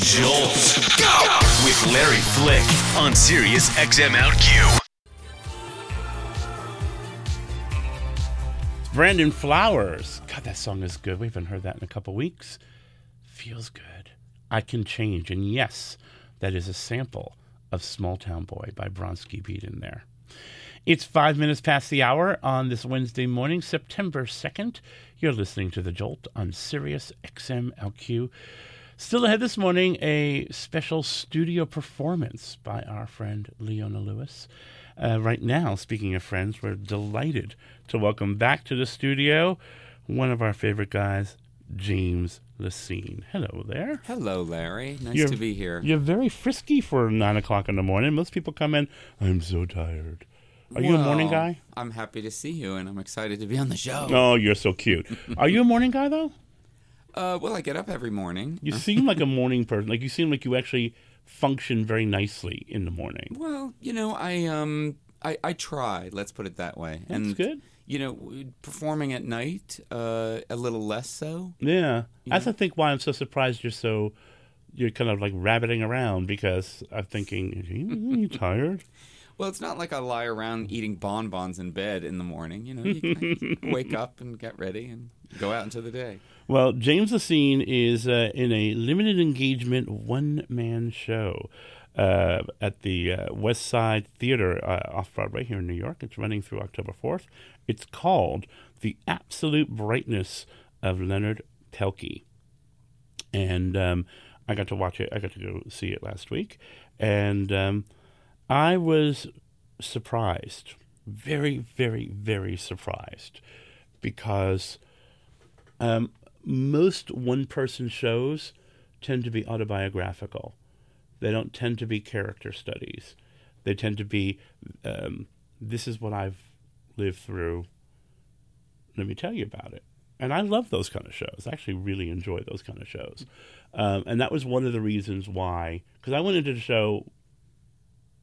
Jolt. Go! With Larry Flick on Sirius XM OutQ. Brandon Flowers. God, that song is good. We haven't heard that in a couple weeks. Feels good. I Can Change. And yes, that is a sample of Small Town Boy by Bronski Beat in there. It's five minutes past the hour on this Wednesday morning, September 2nd. You're listening to The Jolt on Sirius XM OutQ. Still ahead this morning, a special studio performance by our friend Leona Lewis. Uh, right now, speaking of friends, we're delighted to welcome back to the studio one of our favorite guys, James Lecesne. Hello there. Hello, Larry. Nice You're- to be here. You're very frisky for nine o'clock in the morning. Most people come in, I'm so tired. Are you a morning guy? I'm happy to see you, and I'm excited to be on the show. Oh, you're so cute. Are you a morning guy though? Uh, well, I get up every morning. You seem like a morning person. Like you seem like you actually function very nicely in the morning. Well, you know, I um, I, I try. Let's put it that way. That's and good. You know, performing at night, uh, a little less so. Yeah. That's I think why I'm so surprised you're so you're kind of like rabbiting around because I'm thinking, are you, are you tired? Well, it's not like I lie around eating bonbons in bed in the morning. You know, you wake up and get ready and go out into the day. Well, James Lecesne is uh, in a limited engagement one man show uh, at the uh, West Side Theater uh, off Broadway here in New York. It's running through October 4th. It's called The Absolute Brightness of Leonard Pelkey. And um, I got to watch it, I got to go see it last week. And um, I was surprised, very, very, very surprised because um, most one person shows tend to be autobiographical. They don't tend to be character studies. They tend to be um, this is what I've lived through. Let me tell you about it. And I love those kind of shows. I actually really enjoy those kind of shows. Um, and that was one of the reasons why, because I went into the show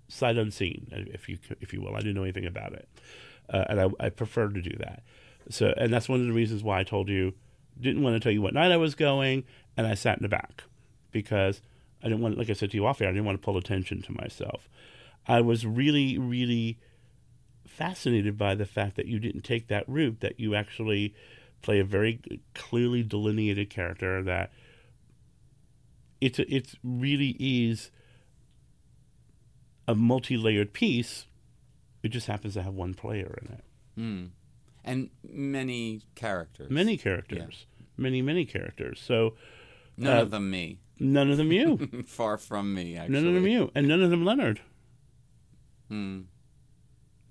sight unseen, if you if you will. I didn't know anything about it, uh, and I, I prefer to do that. So, and that's one of the reasons why I told you didn't want to tell you what night I was going, and I sat in the back because I didn't want, like I said to you off air, I didn't want to pull attention to myself. I was really, really fascinated by the fact that you didn't take that route, that you actually play a very clearly delineated character that it's a, it's really is a multi-layered piece. It just happens to have one player in it. Hmm. And many characters. Many characters, many many characters. So None uh, of them me. none of them you, Far from me, actually. none of them you, and none of them Leonard. Hmm.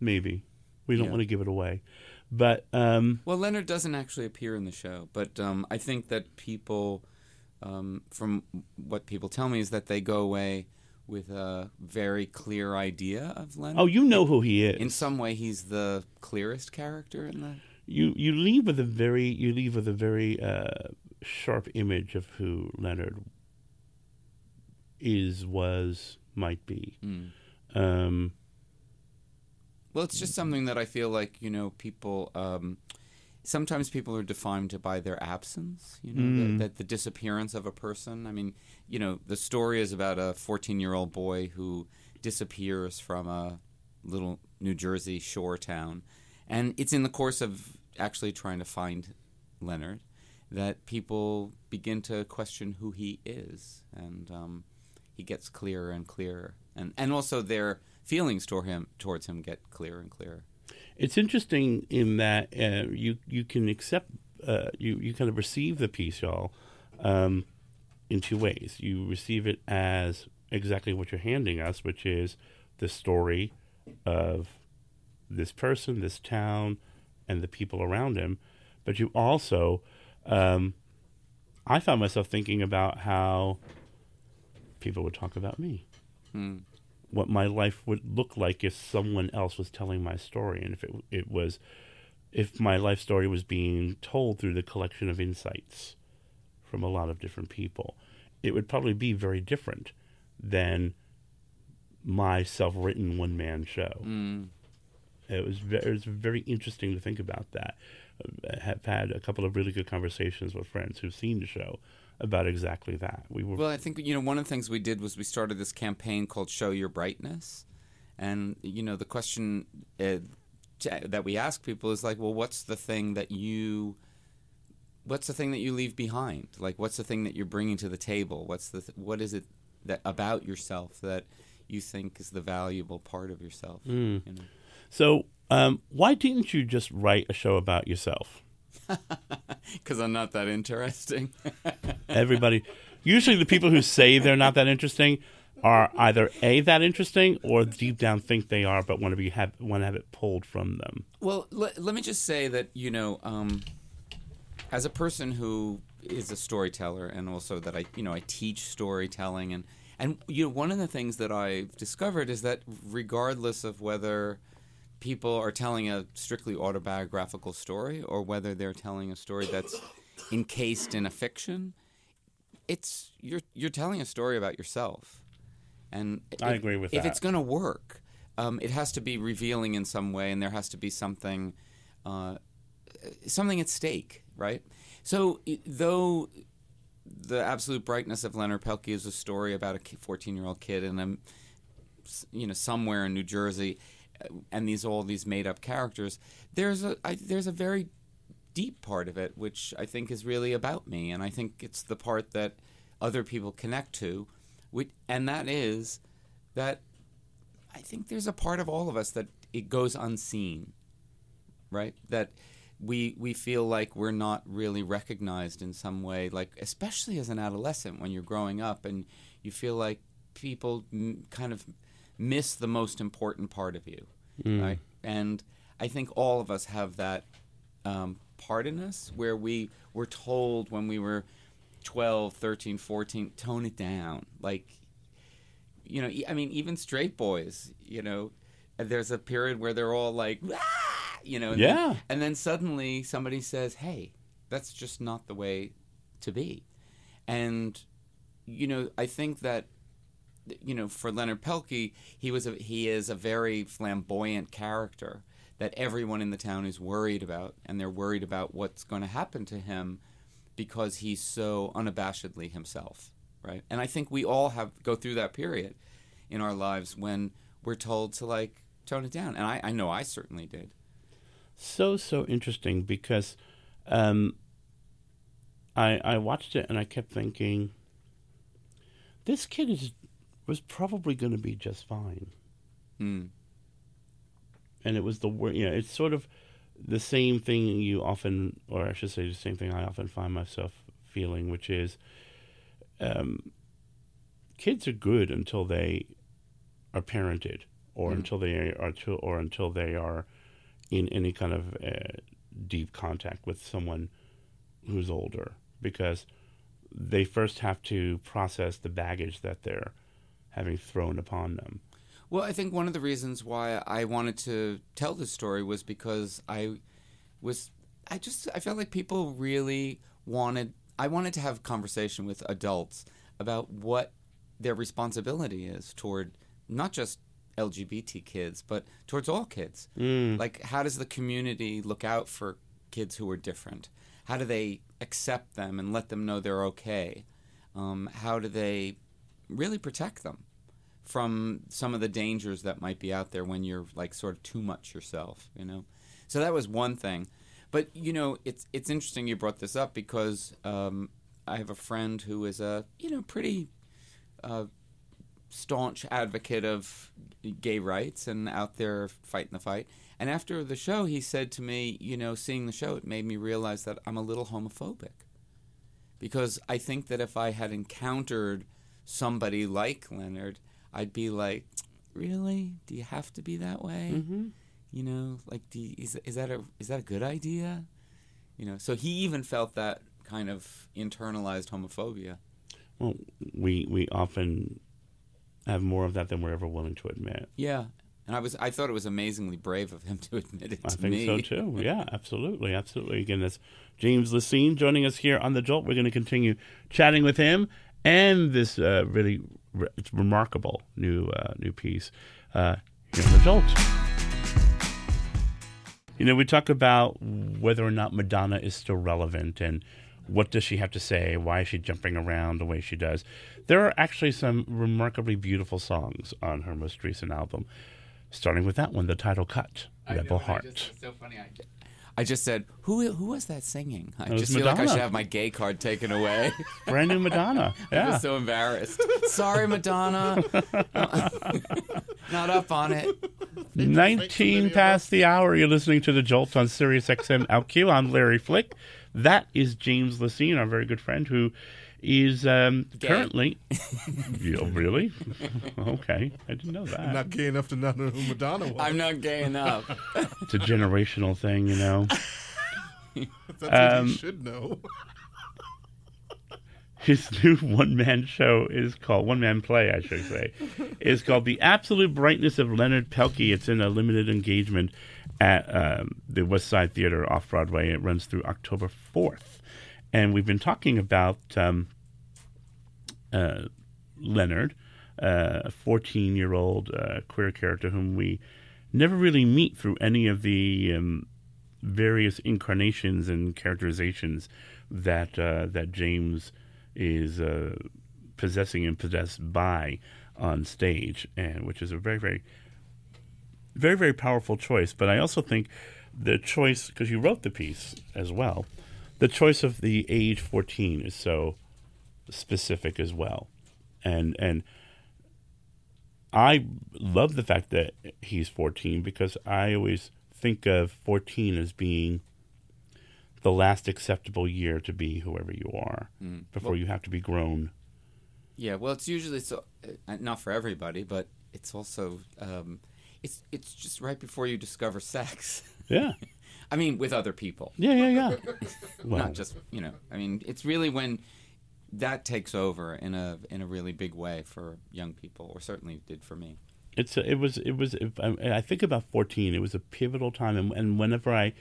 Maybe we don't Yeah. want to give it away, but um, Well, Leonard doesn't actually appear in the show, but um, I think that people, um, from what people tell me, is that they go away with a very clear idea of Leonard. oh, you know who he is. in some way, he's the clearest character in the. you you leave with a very you leave with a very uh, sharp image of who Leonard is, was, might be. Hmm. Um, Well, it's just something that I feel like you know people. Um, sometimes people are defined by their absence. You know, Mm. that, that the disappearance of a person. I mean, you know, the story is about a 14-year-old boy who disappears from a little New Jersey shore town, and it's in the course of actually trying to find Leonard that people begin to question who he is, and um, he gets clearer and clearer, and and also their feelings toward him towards him get clearer and clearer. It's interesting in that uh, you you can accept uh, you you kind of receive the piece, y'all, um, in two ways. You receive it as exactly what you're handing us, which is the story of this person, this town, and the people around him. But you also, um, I found myself thinking about how people would talk about me Hmm. What my life would look like if someone else was telling my story and if it it was if my life story was being told through the collection of insights from a lot of different people it would probably be very different than my self-written one-man show Mm. it was very, it was very interesting to think about that. I have had a couple of really good conversations with friends who've seen the show about exactly that. We were Well, I think you know one of the things we did was we started this campaign called "Show Your Brightness," and you know the question uh, t- that we ask people is like, well, what's the thing that you what's the thing that you leave behind? Like, what's the thing that you're bringing to the table? What's the th- what is it that about yourself that you think is the valuable part of yourself? You know? so. Um, why didn't you just write a show about yourself? Because I'm not that interesting. Everybody, usually the people who say they're not that interesting are either a that interesting or deep down think they are, but want to be have want to have it pulled from them. Well, let, let me just say that you know, um, as a person who is a storyteller, and also that I, you know, I teach storytelling, and and you know, one of the things that I've discovered is that regardless of whether people are telling a strictly autobiographical story or whether they're telling a story that's encased in a fiction, it's you're you're telling a story about yourself. And I if- agree with if that. If it's going to work, um, it has to be revealing in some way, and there has to be something, uh, something at stake, right? So, though the absolute brightness of Leonard Pelkey is a story about a fourteen-year-old kid in a, you know, somewhere in New Jersey, and these all these made-up characters, there's a I, there's a very deep part of it which I think is really about me, and I think it's the part that other people connect to, which, and that is that I think there's a part of all of us that it goes unseen, right? That we we feel like we're not really recognized in some way, like especially as an adolescent when you're growing up and you feel like people kind of miss the most important part of you, right? And I think all of us have that um, part in us where we were told when we were 12, 13, 14, tone it down. Like, you know, I mean, even straight boys, you know, there's a period where they're all like, "Ah!" you know, and Yeah. Then, and then suddenly somebody says, hey, that's just not the way to be. And, you know, I think that you know, for Leonard Pelkey, he was a, he is a very flamboyant character that everyone in the town is worried about, and they're worried about what's going to happen to him because he's so unabashedly himself, right? And I think we all have go through that period in our lives when we're told to like tone it down, and I, I know I certainly did. so so interesting because um, I I watched it and I kept thinking this kid is was probably going to be just fine, Hmm. and it was the You know, it's sort of the same thing you often, or I should say, the same thing I often find myself feeling, which is, um, kids are good until they are parented, or Mm. until they are, to, or until they are in any kind of uh, deep contact with someone who's older, because they first have to process the baggage that they're having thrown upon them. Well, I think one of the reasons why I wanted to tell this story was because I was I just I felt like people really wanted I wanted to have a conversation with adults about what their responsibility is toward not just LGBT kids, but towards all kids. Like how does the community look out for kids who are different? How do they accept them and let them know they're okay? Um, how do they really protect them? from some of the dangers that might be out there when you're like sort of too much yourself, you know. So that was one thing, but you know, it's it's interesting you brought this up because um, I have a friend who is a you know pretty uh, staunch advocate of gay rights and out there fighting the fight. And after the show, he said to me, you know, seeing the show, it made me realize that I'm a little homophobic because I think that if I had encountered somebody like Leonard, I'd be like, really? Do you have to be that way? Mm-hmm. You know, like, do you, is is that a is that a good idea? You know, so he even felt that kind of internalized homophobia. Well, we we often have more of that than we're ever willing to admit. Yeah, and I was I thought it was amazingly brave of him to admit it I think me. so too. Yeah, absolutely, absolutely. Again, that's James Lecesne joining us here on the Jolt. We're going to continue chatting with him and this uh, really re- it's remarkable new uh, new piece uh, here the Jolt. You know, we talk about whether or not Madonna is still relevant and what does she have to say? Why is she jumping around the way she does? There are actually some remarkably beautiful songs on her most recent album, starting with that one, the title cut, Rebel Heart. so funny. I, I just said, who who was that singing? I just feel like I should have my gay card taken away. Brand new Madonna. I Yeah. was so embarrassed. Sorry, Madonna. Not up on it. 19 past the hour. You're listening to the Jolt on Sirius XM OutQ. I'm Larry Flick. That is James Lecesne, our very good friend, who is um, currently. Yeah, really? Okay. I didn't know that. I'm Not gay enough to not know who Madonna was. I'm not gay enough. It's a generational thing, you know. That's what um, you should know. His new one man show is called, one man play, I should say, is called The Absolute Brightness of Leonard Pelkey. It's in a limited engagement at um, the West Side Theater off Broadway. It runs through October 4th. And we've been talking about um, Leonard, uh, a 14 year old uh, queer character whom we never really meet through any of the um, various incarnations and characterizations that uh, that James is possessing and possessed by on stage, and which is a very very very very powerful choice. But I also think the choice because you wrote the piece as well, the choice of the age fourteen is so specific as well, and and. I love the fact that he's 14 because I always think of 14 as being the last acceptable year to be whoever you are before you have to be grown. Yeah, well, it's usually so uh, not for everybody, but it's also um, it's it's just right before you discover sex. Yeah. I mean, with other people, Yeah, yeah, yeah. Well, not just you know. I mean, it's really when that takes over in a in a really big way for young people, or certainly did for me. it's a, it was it was if I, I think about 14 it was a pivotal time and, and whenever i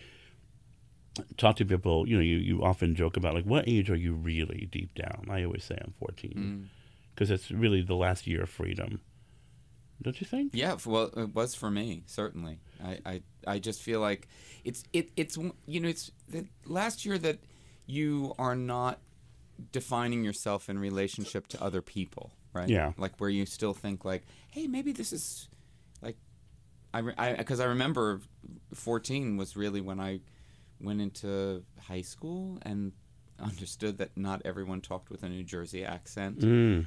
talk to people you know you, you often joke about like what age are you really deep down? I always say i'm 14 mm. because it's really the last year of freedom. Don't you think? Yeah, well, it was for me certainly. I, I, I just feel like it's it it's you know it's the last year that you are not defining yourself in relationship to other people, right? Yeah. like where you still think like, hey, maybe this is like I because I, I remember fourteen was really when I went into high school and understood that not everyone talked with a New Jersey accent mm.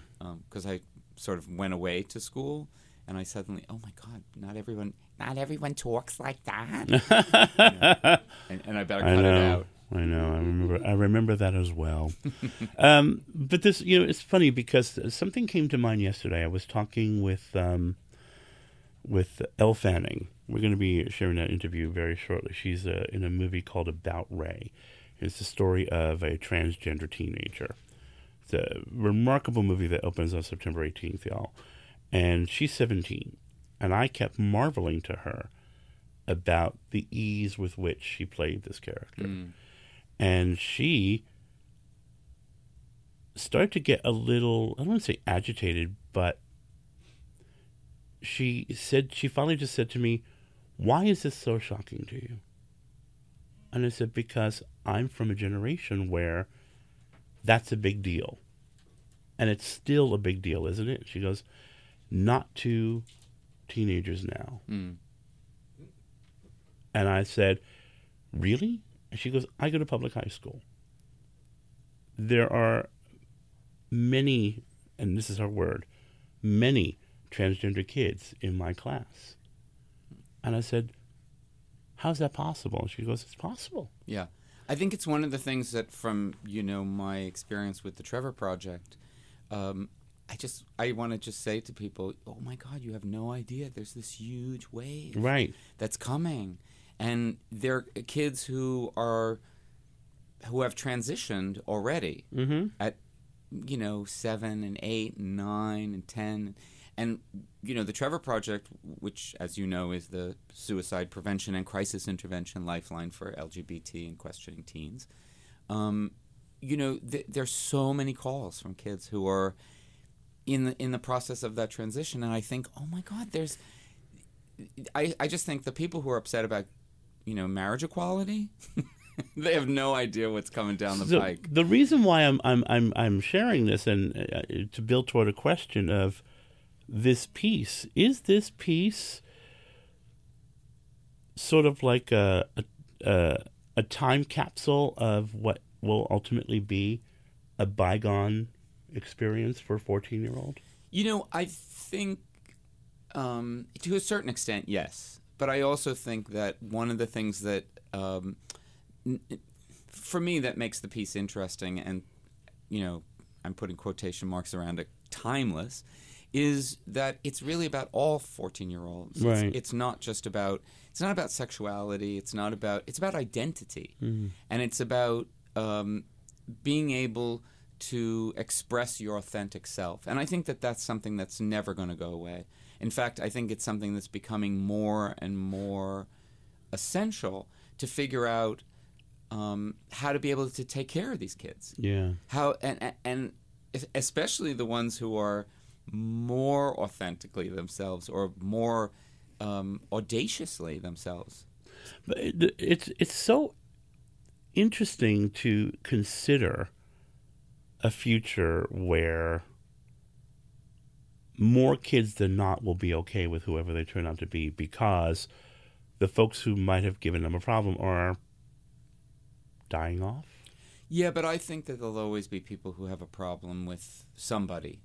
because I sort of went away to school and I suddenly, oh my God, not everyone, not everyone talks like that, You know, and, and I better cut know. it out. I know. I remember. I remember that as well. um, but this, you know, it's funny because something came to mind yesterday. I was talking with um, with Elle Fanning. We're going to be sharing that interview very shortly. She's uh, in a movie called About Ray. It's the story of a transgender teenager. It's a remarkable movie that opens on September 18th, y'all. And she's 17. And I kept marveling to her about the ease with which she played this character. And she started to get a little, I don't want to say agitated, but she said, she finally just said to me, Why is this so shocking to you? And I said, Because I'm from a generation where that's a big deal. And it's still a big deal, isn't it? She goes, Not to teenagers now. Mm. And I said, Really? And she goes, I go to public high school. There are many, and this is her word, many transgender kids in my class. And I said, How's that possible? And she goes, It's possible. Yeah, I think it's one of the things that, from you know my experience with the Trevor Project, um, I just I want to just say to people, oh my God, you have no idea. There's this huge wave Right. that's coming, and they're kids who are who have transitioned already Mm-hmm. at you know seven and eight and nine and ten and you know the trevor project which as you know is the suicide prevention and crisis intervention lifeline for lgbt and questioning teens um, you know th- there's so many calls from kids who are in the in the process of that transition and i think oh my god there's i i just think the people who are upset about you know marriage equality they have no idea what's coming down the So pike. the reason why I'm I'm I'm I'm sharing this and uh, to build toward a question of this piece is this piece sort of like a a, a, a time capsule of what will ultimately be a bygone experience for a 14 year old You know, I think um, to a certain extent, yes. But I also think that one of the things that, um, n- for me, that makes the piece interesting and, you know, I'm putting quotation marks around it, timeless, is that it's really about all 14 year olds. Right. It's, it's not just about, it's not about sexuality. It's not about, it's about identity. And it's about um, being able to express your authentic self. And I think that that's something that's never going to go away. In fact, I think it's something that's becoming more and more essential to figure out um, how to be able to take care of these kids. yeah How and and- especially the ones who are more authentically themselves or more um, audaciously themselves. But it, it's it's so interesting to consider a future where more kids than not will be okay with whoever they turn out to be because the folks who might have given them a problem are dying off. Yeah, but I think that there'll always be people who have a problem with somebody,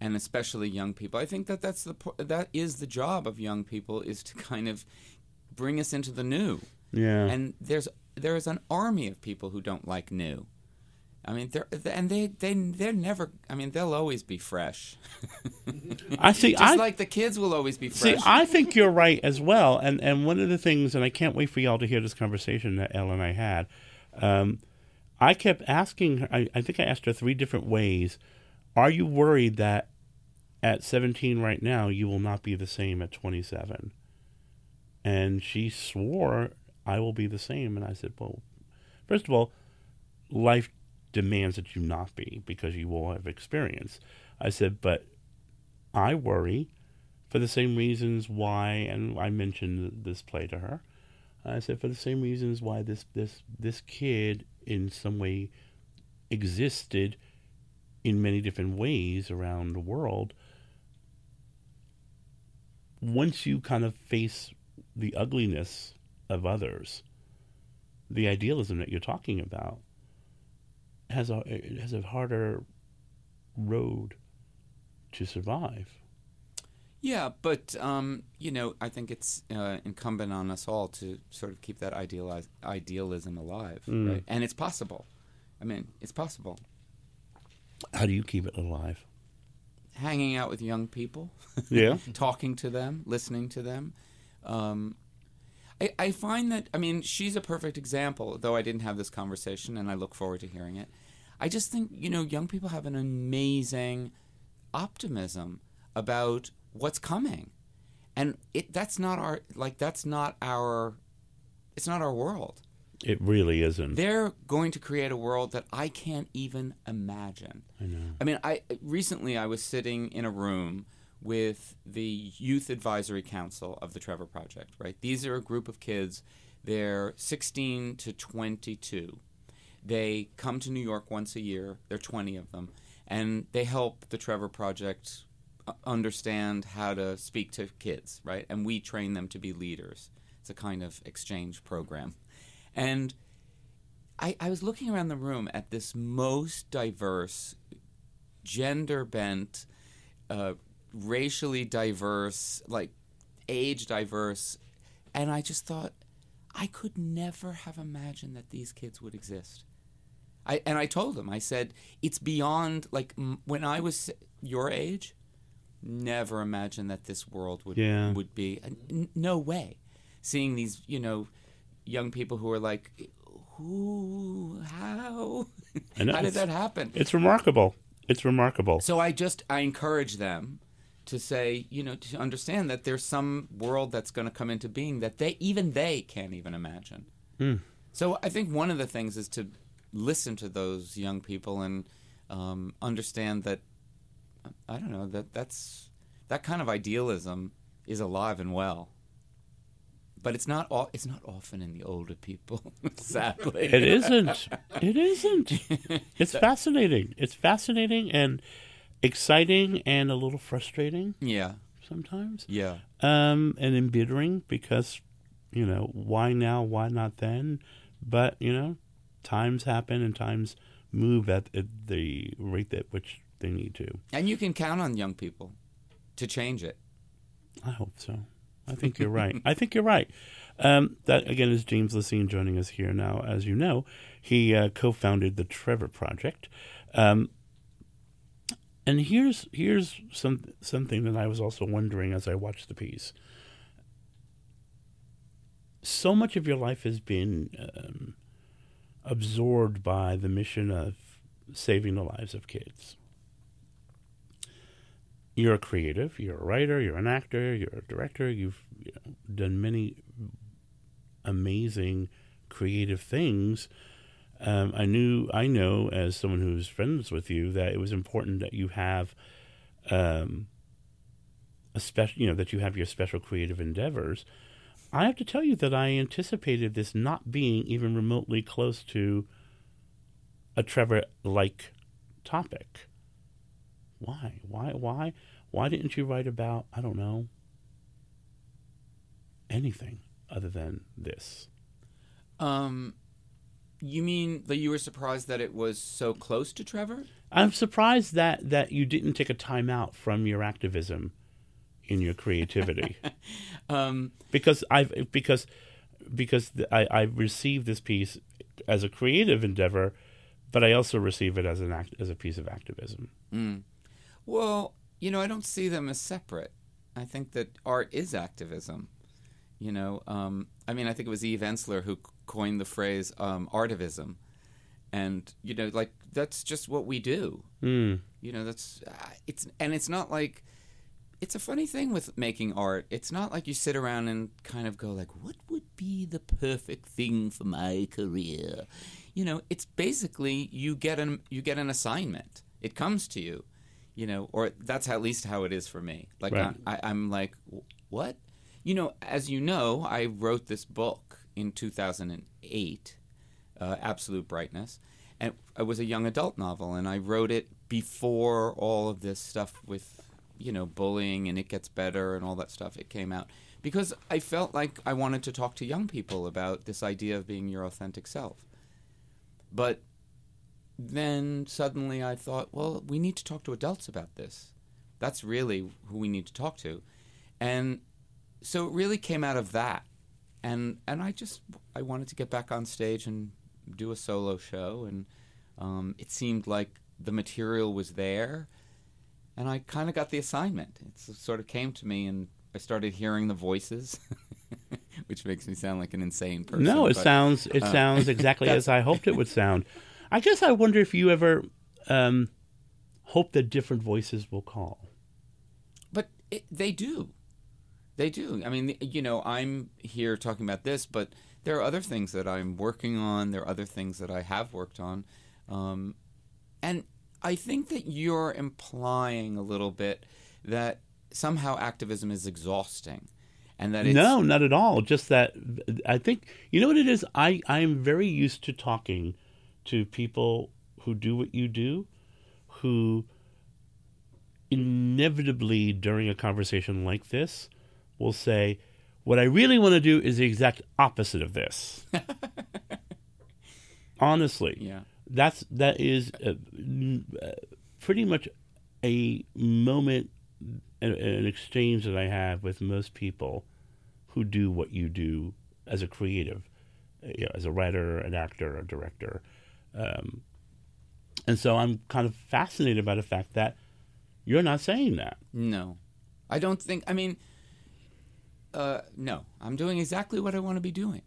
and especially young people. I think that that's the that is the job of young people is to kind of bring us into the new. Yeah. And there's there is an army of people who don't like new. I mean, they're and they they they're never. I mean, they'll always be fresh. I see. Just I like the kids will always be fresh. See. I think you're right as well. And and one of the things, and I can't wait for y'all to hear this conversation that Elle and I had. Um, I kept asking her. I, I think I asked her three different ways. Are you worried that at 17 right now you will not be the same at 27? And she swore I will be the same. And I said, well, first of all, life demands that you not be because you will have experience. I said, but I worry for the same reasons why, and I mentioned this play to her. I said for the same reasons why this this this kid in some way existed in many different ways around the world. Once you kind of face the ugliness of others, the idealism that you're talking about has a it has a harder road to survive. Yeah, but um, you know, I think it's uh, incumbent on us all to sort of keep that idealize, idealism alive, Mm. right? And it's possible. I mean, it's possible. How do you keep it alive? Hanging out with young people, Yeah. talking to them, listening to them. Um, I, I find that, I mean, she's a perfect example, though I didn't have this conversation and I look forward to hearing it. I just think, you know, young people have an amazing optimism about what's coming. And it that's not our like that's not our it's not our world. It really isn't. They're going to create a world that I can't even imagine. I know. I mean, I recently I was sitting in a room with the Youth Advisory Council of the Trevor Project. Right, these are a group of kids. They're 16 to 22. They come to New York once a year. There are 20 of them, and they help the Trevor Project understand how to speak to kids. Right, and we train them to be leaders. It's a kind of exchange program, and I, I was looking around the room at this most diverse, gender bent, uh, racially diverse, like age diverse, and I just thought I could never have imagined that these kids would exist. I and I told them I said it's beyond like m- when I was your age, never imagined that this world would Yeah. would be n- no way. Seeing these, you know, young people who are like, who, how, how did that happen? It's remarkable. It's remarkable. So I just I encourage them to say, you know, to understand that there's some world that's going to come into being that they even they can't even imagine. So I think one of the things is to listen to those young people and um, understand that I don't know that that's that kind of idealism is alive and well. but it's not. All, it's not often in the older people. sadly, It isn't. It isn't. It's fascinating. It's fascinating and exciting and a little frustrating Yeah, sometimes. yeah, Um, and embittering because, you know, why now? Why not then? But you know, times happen and times move at, at the rate at which they need to. and you can count on young people to change it. I hope so. I think you're right. I think you're right. Um, that again is James Lecesne joining us here now. As you know, he uh, co-founded the Trevor Project. Um, and here's here's some something that I was also wondering as I watched the piece. So much of your life has been um, absorbed by the mission of saving the lives of kids you're a creative, you're a writer, you're an actor, you're a director, you've you know, done many amazing creative things. Um, I knew, I know, as someone who's friends with you, that it was important that you have, um, a special, you know, that you have your special creative endeavors. I have to tell you that I anticipated this not being even remotely close to a Trevor-like topic. Why? Why? Why? Why didn't you write about I don't know anything other than this? Um, you mean that you were surprised that it was so close to Trevor? I'm surprised that that you didn't take a time out from your activism in your creativity Um, because I've because because I I received this piece as a creative endeavor, but I also receive it as an act as a piece of activism. mm. Well, you know, I don't see them as separate. I think that art is activism. You know, um, I mean, I think it was Eve Ensler who coined the phrase um, artivism, and you know, like that's just what we do. Mm. You know, that's uh, it's and it's not like it's a funny thing with making art. It's not like you sit around and kind of go like, "What would be the perfect thing for my career?" You know, it's basically you get an you get an assignment. It comes to you, you know, or that's at least how it is for me. Like Right. I, I'm like, what? You know, as you know, I wrote this book in 2008, uh, Absolute Brightness, and it was a young adult novel, and I wrote it before all of this stuff with, you know, bullying and it gets better and all that stuff. It came out because I felt like I wanted to talk to young people about this idea of being your authentic self. But then suddenly I thought, well, we need to talk to adults about this. That's really who we need to talk to. And so it really came out of that. And and I just I wanted to get back on stage and do a solo show and um, it seemed like the material was there and I kind of got the assignment. It sort of came to me and I started hearing the voices, which makes me sound like an insane person. No, it but- sounds it uh, sounds exactly as I hoped it would sound. I guess I wonder if you ever um, hope that different voices will call. But it, they do. They do. I mean, you know, I'm here talking about this, but there are other things that I'm working on. There are other things that I have worked on. Um, and I think that you're implying a little bit that somehow activism is exhausting. And that No, not at all. Just that I think you know what it is. I I am very used to talking to people who do what you do, who inevitably during a conversation like this will say, "What I really want to do is the exact opposite of this." Honestly, Yeah. that's that is uh, uh, pretty much a moment an, an exchange that I have with most people who do what you do as a creative, uh, you know, as a writer, an actor, a director, um, and so I'm kind of fascinated by the fact that you're not saying that. No, I don't think. I mean, uh, no, I'm doing exactly what I want to be doing,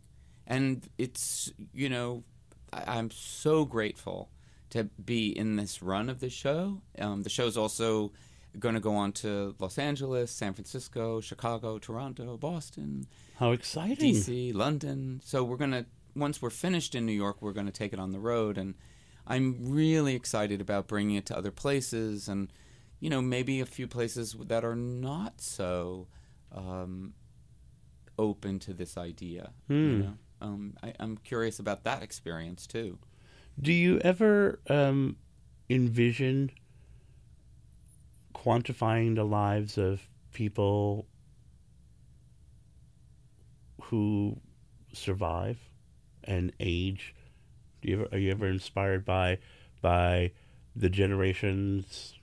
and it's you know, I, I'm so grateful to be in this run of the show. Um, the show's also going to go on to Los Angeles, San Francisco, Chicago, Toronto, Boston, How exciting! DC, London. So we're gonna once we're finished in New York, we're gonna take it on the road, and I'm really excited about bringing it to other places, and you know maybe a few places that are not so um, open to this idea. Hmm. You know? um, I, I'm curious about that experience too. Do you ever um, envision quantifying the lives of people who survive and age? Do you ever, are you ever inspired by by the generations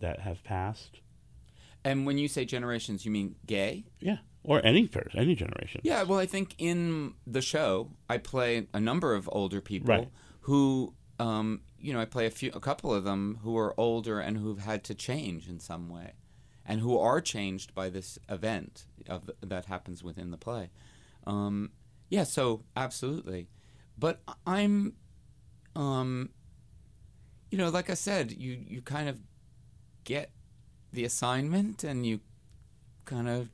that have passed? And when you say generations, you mean gay? Yeah, or any person, any generation. Yeah, well, I think in the show I play a number of older people Right. who, um, you know, I play a few, a couple of them who are older and who've had to change in some way, and who are changed by this event of that happens within the play. Um, yeah, so absolutely, but I'm, um, you know, like I said, you you kind of get the assignment and you kind of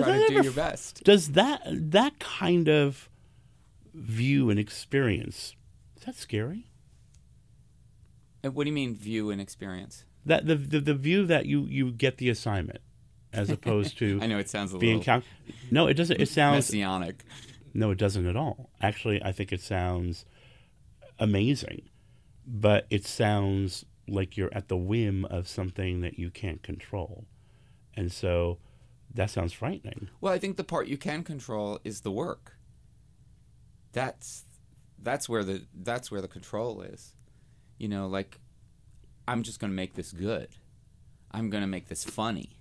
Does try to do your best. Does that that kind of view and experience is that scary? Uh, What do you mean view and experience? That the the, the view that you you get the assignment as opposed to I know it sounds a being little count. No, it doesn't. It sounds messianic. no, it doesn't at all. Actually, I think it sounds amazing, but it sounds like you're at the whim of something that you can't control, and so that sounds frightening. Well, I think the part you can control is the work. That's that's where the that's where the control is. You know, like I'm just going to make this good. I'm going to make this funny.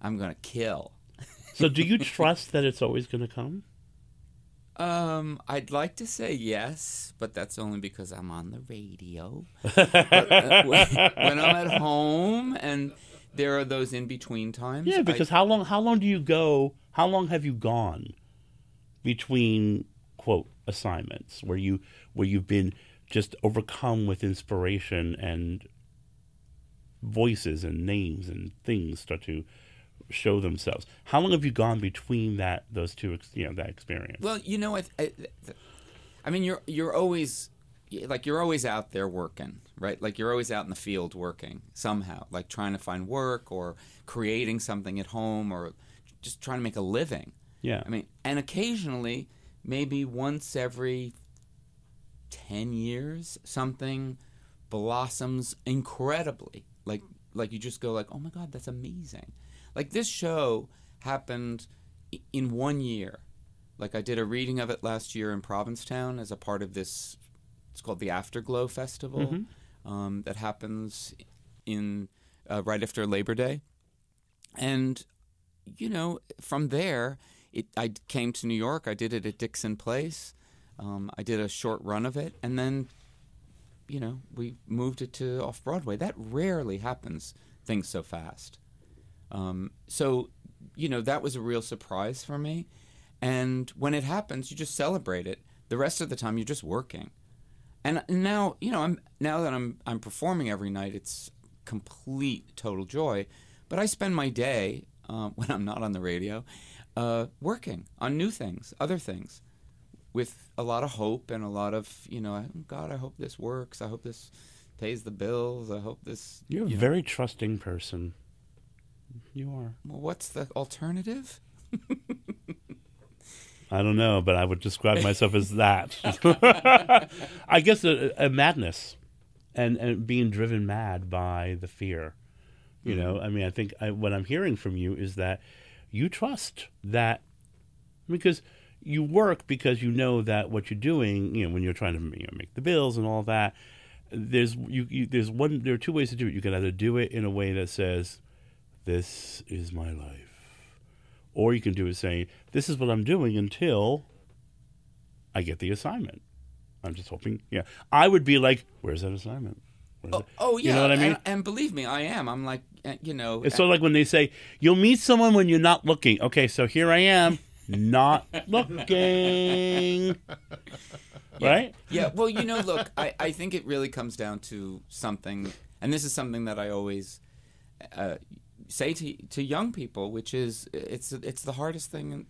I'm going to kill. So, do you trust that it's always going to come? Um, I'd like to say yes, but that's only because I'm on the radio. But, uh, when, when I'm at home and there are those in between times. Yeah, I- because how long how long do you go? How long have you gone between quote assignments where you where you've been just overcome with inspiration and voices and names and things start to show themselves. How long have you gone between that those two you know that experience? Well, you know, I, I, I mean, you're you're always like you're always out there working, right? Like you're always out in the field working somehow, like trying to find work or creating something at home or just trying to make a living. yeah. I mean, and occasionally, maybe once every 10 years, something blossoms incredibly. Like like you just go like, "Oh my god, that's amazing." Like this show happened in one year. Like I did a reading of it last year in Provincetown as a part of this it's called the Afterglow Festival mm-hmm. Um, that happens in uh, right after Labor Day. And you know, from there, it, I came to New York. I did it at Dixon Place. Um, I did a short run of it, and then, you know, we moved it to off Broadway. That rarely happens. Things so fast. Um, so, you know, that was a real surprise for me. And when it happens, you just celebrate it. The rest of the time, you're just working. And now, you know, I'm now that I'm I'm performing every night, it's complete total joy. But I spend my day um, when I'm not on the radio, uh, working on new things, other things, with a lot of hope and a lot of you know, "Oh, God, I hope this works. I hope this pays the bills. I hope this. You're a you know." very trusting person. You are. Well, what's the alternative? I don't know, but I would describe myself as that. I guess a, a madness, and and being driven mad by the fear. You mm-hmm. know, I mean, I think I, what I'm hearing from you is that you trust that because you work because you know that what you're doing, you know, when you're trying to you know, make the bills and all that. There's you, you there's one there are two ways to do it. You can either do it in a way that says, "This is my life," or you can do it saying, "This is what I'm doing until I get the assignment." I'm just hoping. Yeah, I would be like, "Where's that assignment?" Where's Oh, it?" oh yeah, you know what I mean. And, and believe me, I am. I'm like, uh, you know, It's sort of like when they say you'll meet someone when you're not looking. Okay, so here I am, not looking. Right? yeah well you know look I, I think it really comes down to something and this is something that i always uh, say to, to young people which is it's it's the hardest thing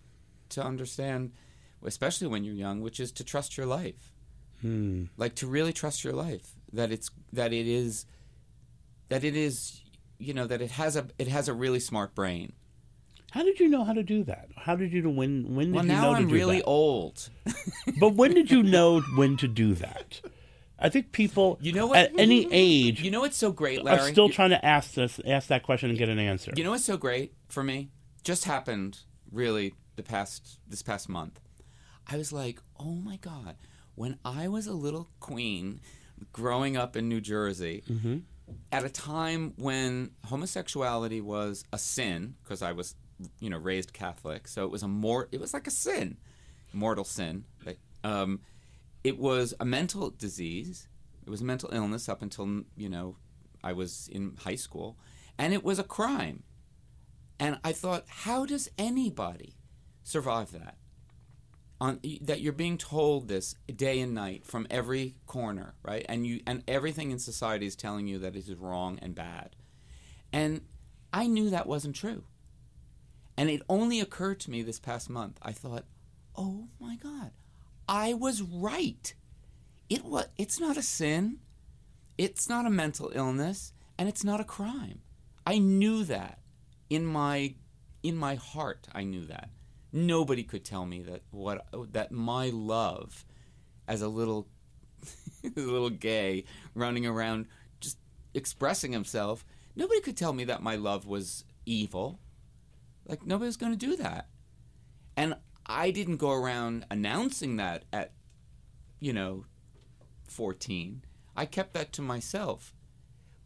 to understand especially when you're young which is to trust your life Hmm. like to really trust your life that it's that it is that it is you know that it has a it has a really smart brain How did you know how to do that? How did you know when? When did Well, you know to I'm do really that? old. But when did you know when to do that? I think people, You know what? at any age, You know what's so great, are Larry? still trying to ask this, ask that question and get an answer. You know what's so great for me? Just happened really the past this past month. I was like, "Oh my god, when I was a little queen growing up in New Jersey, at a time when homosexuality was a sin because I was, you know, raised Catholic, so it was a more it was like a sin, mortal sin. Um, it was a mental disease. It was a mental illness up until you know I was in high school, and it was a crime. And I thought, how does anybody survive that? On that you're being told this day and night from every corner, right? And you and everything in society is telling you that it is wrong and bad. And I knew that wasn't true. And it only occurred to me this past month. I thought, "Oh my god, I was right. It was it's not a sin. It's not a mental illness and it's not a crime. I knew that in my in my heart. I knew that. Nobody could tell me that what that my love as a little a little gay running around just expressing himself, nobody could tell me that my love was evil. Like nobody was going to do that. And I didn't go around announcing that at you know 14. I kept that to myself.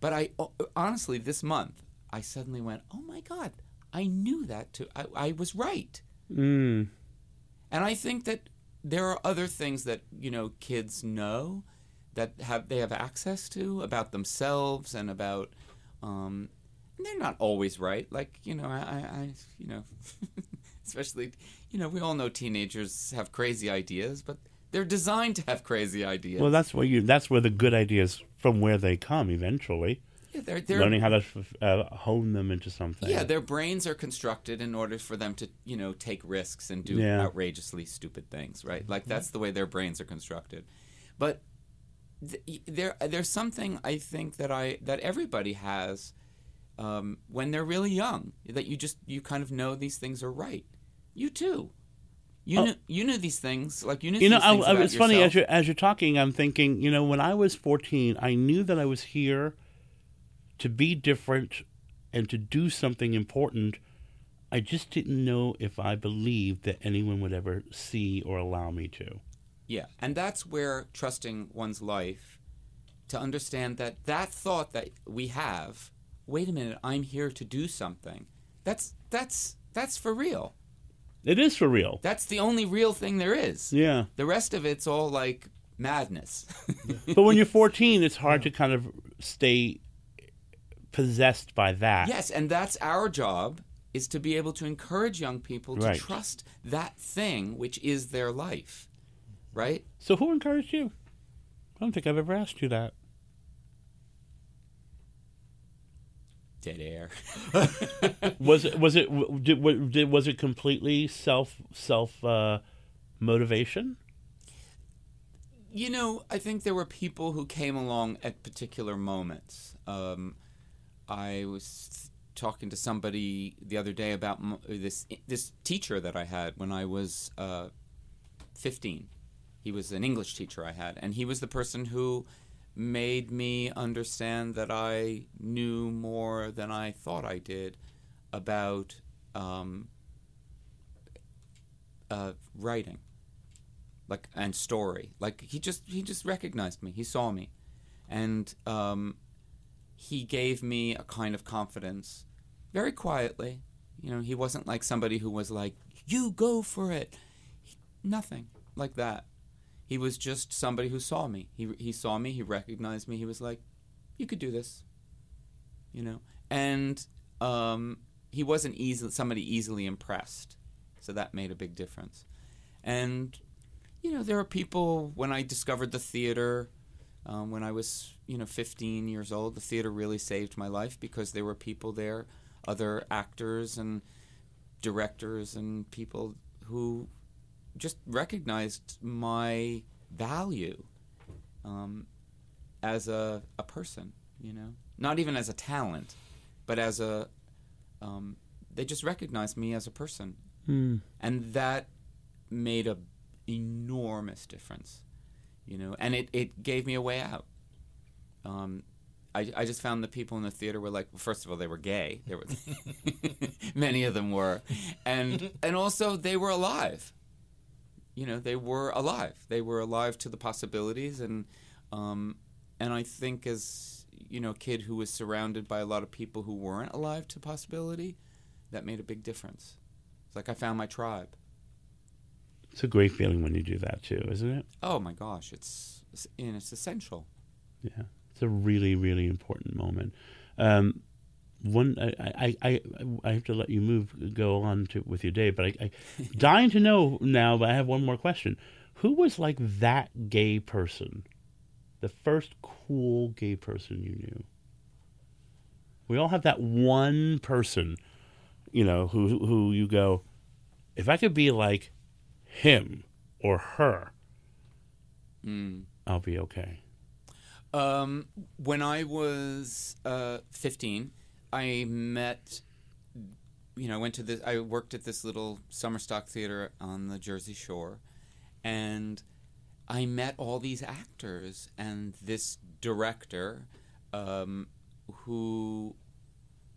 But I honestly, this month, I suddenly went, "Oh my God! I knew that too. I, I was right." Mm. And I think that there are other things that you know kids know that have they have access to about themselves and about. Um, and they're not always right. Like you know, I, I I- you know, especially you know, we all know teenagers have crazy ideas, but they're designed to have crazy ideas. Well, that's where you. That's where the good ideas from where they come eventually. yeah, they're, they're Learning how to uh, hone them into something. Yeah, their brains are constructed in order for them to, you know, take risks and do Yeah. outrageously stupid things, right? Like that's the way their brains are constructed. But th- there, there's something I think that I that everybody has um, when they're really young that you just you kind of know these things are right. You too. You Oh. knew you knew these things like you knew. You know, these I, things I, it's funny as you're as you're talking. I'm thinking, you know, when I was 14, I knew that I was here to be different and to do something important. I just didn't know if I believed that anyone would ever see or allow me to. Yeah, and that's where trusting one's life to understand that that thought that we have, wait a minute, I'm here to do something. That's that's that's for real. It is for real. That's the only real thing there is. Yeah. The rest of it's all like madness. But when you're 14, it's hard to kind of stay possessed by that. yes, and that's our job is to be able to encourage young people to Right. trust that thing which is their life. Right? So who encouraged you? I don't think I've ever asked you that. Dead air. Was it was it did, wa- did was it completely self self uh, motivation? You know, I think there were people who came along at particular moments. Um, I was talking to somebody the other day about this this teacher that I had when I was uh, 15. He was an English teacher I had, and he was the person who made me understand that I knew more than I thought I did about um, uh, writing like and story. Like he just he just recognized me. He saw me. And um, he gave me a kind of confidence very quietly. You know he wasn't like somebody who was like you go for it. He- nothing like that he was just somebody who saw me. He, he saw me he recognized me he was like you could do this you know? And um, he wasn't easily somebody easily impressed. So that made a big difference. And you know, there are people when I discovered the theater um, when I was, you know, 15 years old. The theater really saved my life because there were people there, other actors and directors and people who just recognized my value um, as a, a person, you know, not even as a talent, but as a um, they just recognized me as a person, Hmm. and that made a enormous difference, you know. And it, it gave me a way out. Um, I, I just found the people in the theater were like, well, first of all, they were gay. There were many of them were, and and also they were alive. You know, they were alive. They were alive to the possibilities, and um, and I think as you know, a kid who was surrounded by a lot of people who weren't alive to possibility, that made a big difference. It's like I found my tribe. It's a great feeling when you do that too, isn't it? Oh my gosh, it's and it's essential. Yeah, it's a really, really important moment. Um, one, I, I, I, I have to let you move, go on to with your day, but I, I dying to know now. But I have one more question: Who was like that gay person, the first cool gay person you knew? We all have that one person, you know, who who you go, if I could be like him or her, Mm. I'll be okay. Um, when I was uh, 15, I met, you know, I went to this, I worked at this little summer stock theater on the Jersey Shore, and I met all these actors and this director um, who,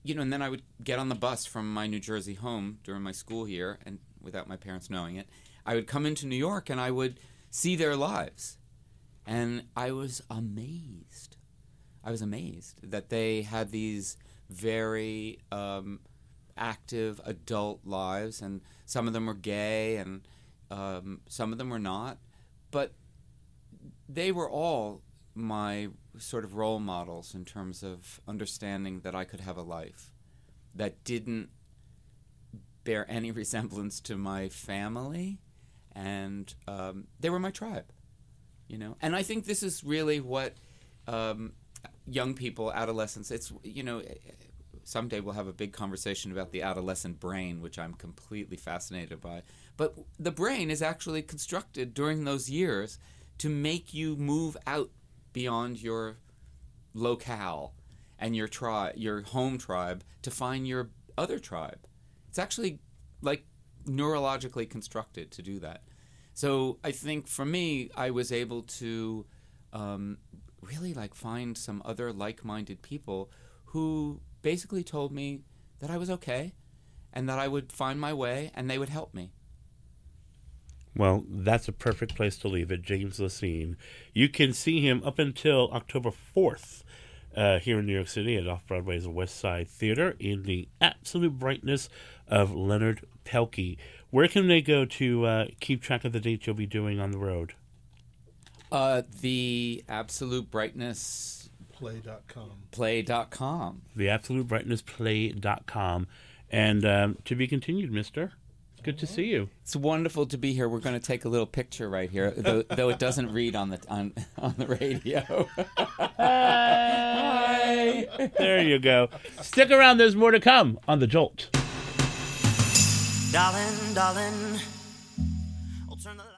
you know, and then I would get on the bus from my New Jersey home during my school year, and without my parents knowing it, I would come into New York and I would see their lives. And I was amazed. I was amazed that they had these very um, active adult lives, and some of them were gay, and um, some of them were not. But they were all my sort of role models in terms of understanding that I could have a life that didn't bear any resemblance to my family, and um, they were my tribe you know and i think this is really what um, young people adolescents it's you know someday we'll have a big conversation about the adolescent brain which i'm completely fascinated by. But the brain is actually constructed during those years to make you move out beyond your locale and your tribe your home tribe to find your other tribe. It's actually like neurologically constructed to do that. So I think for me, I was able to um, really like find some other like-minded people who basically told me that I was okay and that I would find my way and they would help me. Well, that's a perfect place to leave it. James Lecesne. You can see him up until October 4th uh, here in New York City at Off Broadway's West Side Theater in the absolute brightness of Leonard Pelkey. Where can they go to uh, keep track of the dates you'll be doing on the road? Uh, the absolute brightness Play.com. play.com. The absolute brightness play.com. And um, to be continued, mister. It's good to see you. It's wonderful to be here. We're going to take a little picture right here, though, though it doesn't read on the on, on the radio. Hi. There you go. Stick around, there's more to come on The Jolt. Darling, darling, I'll turn the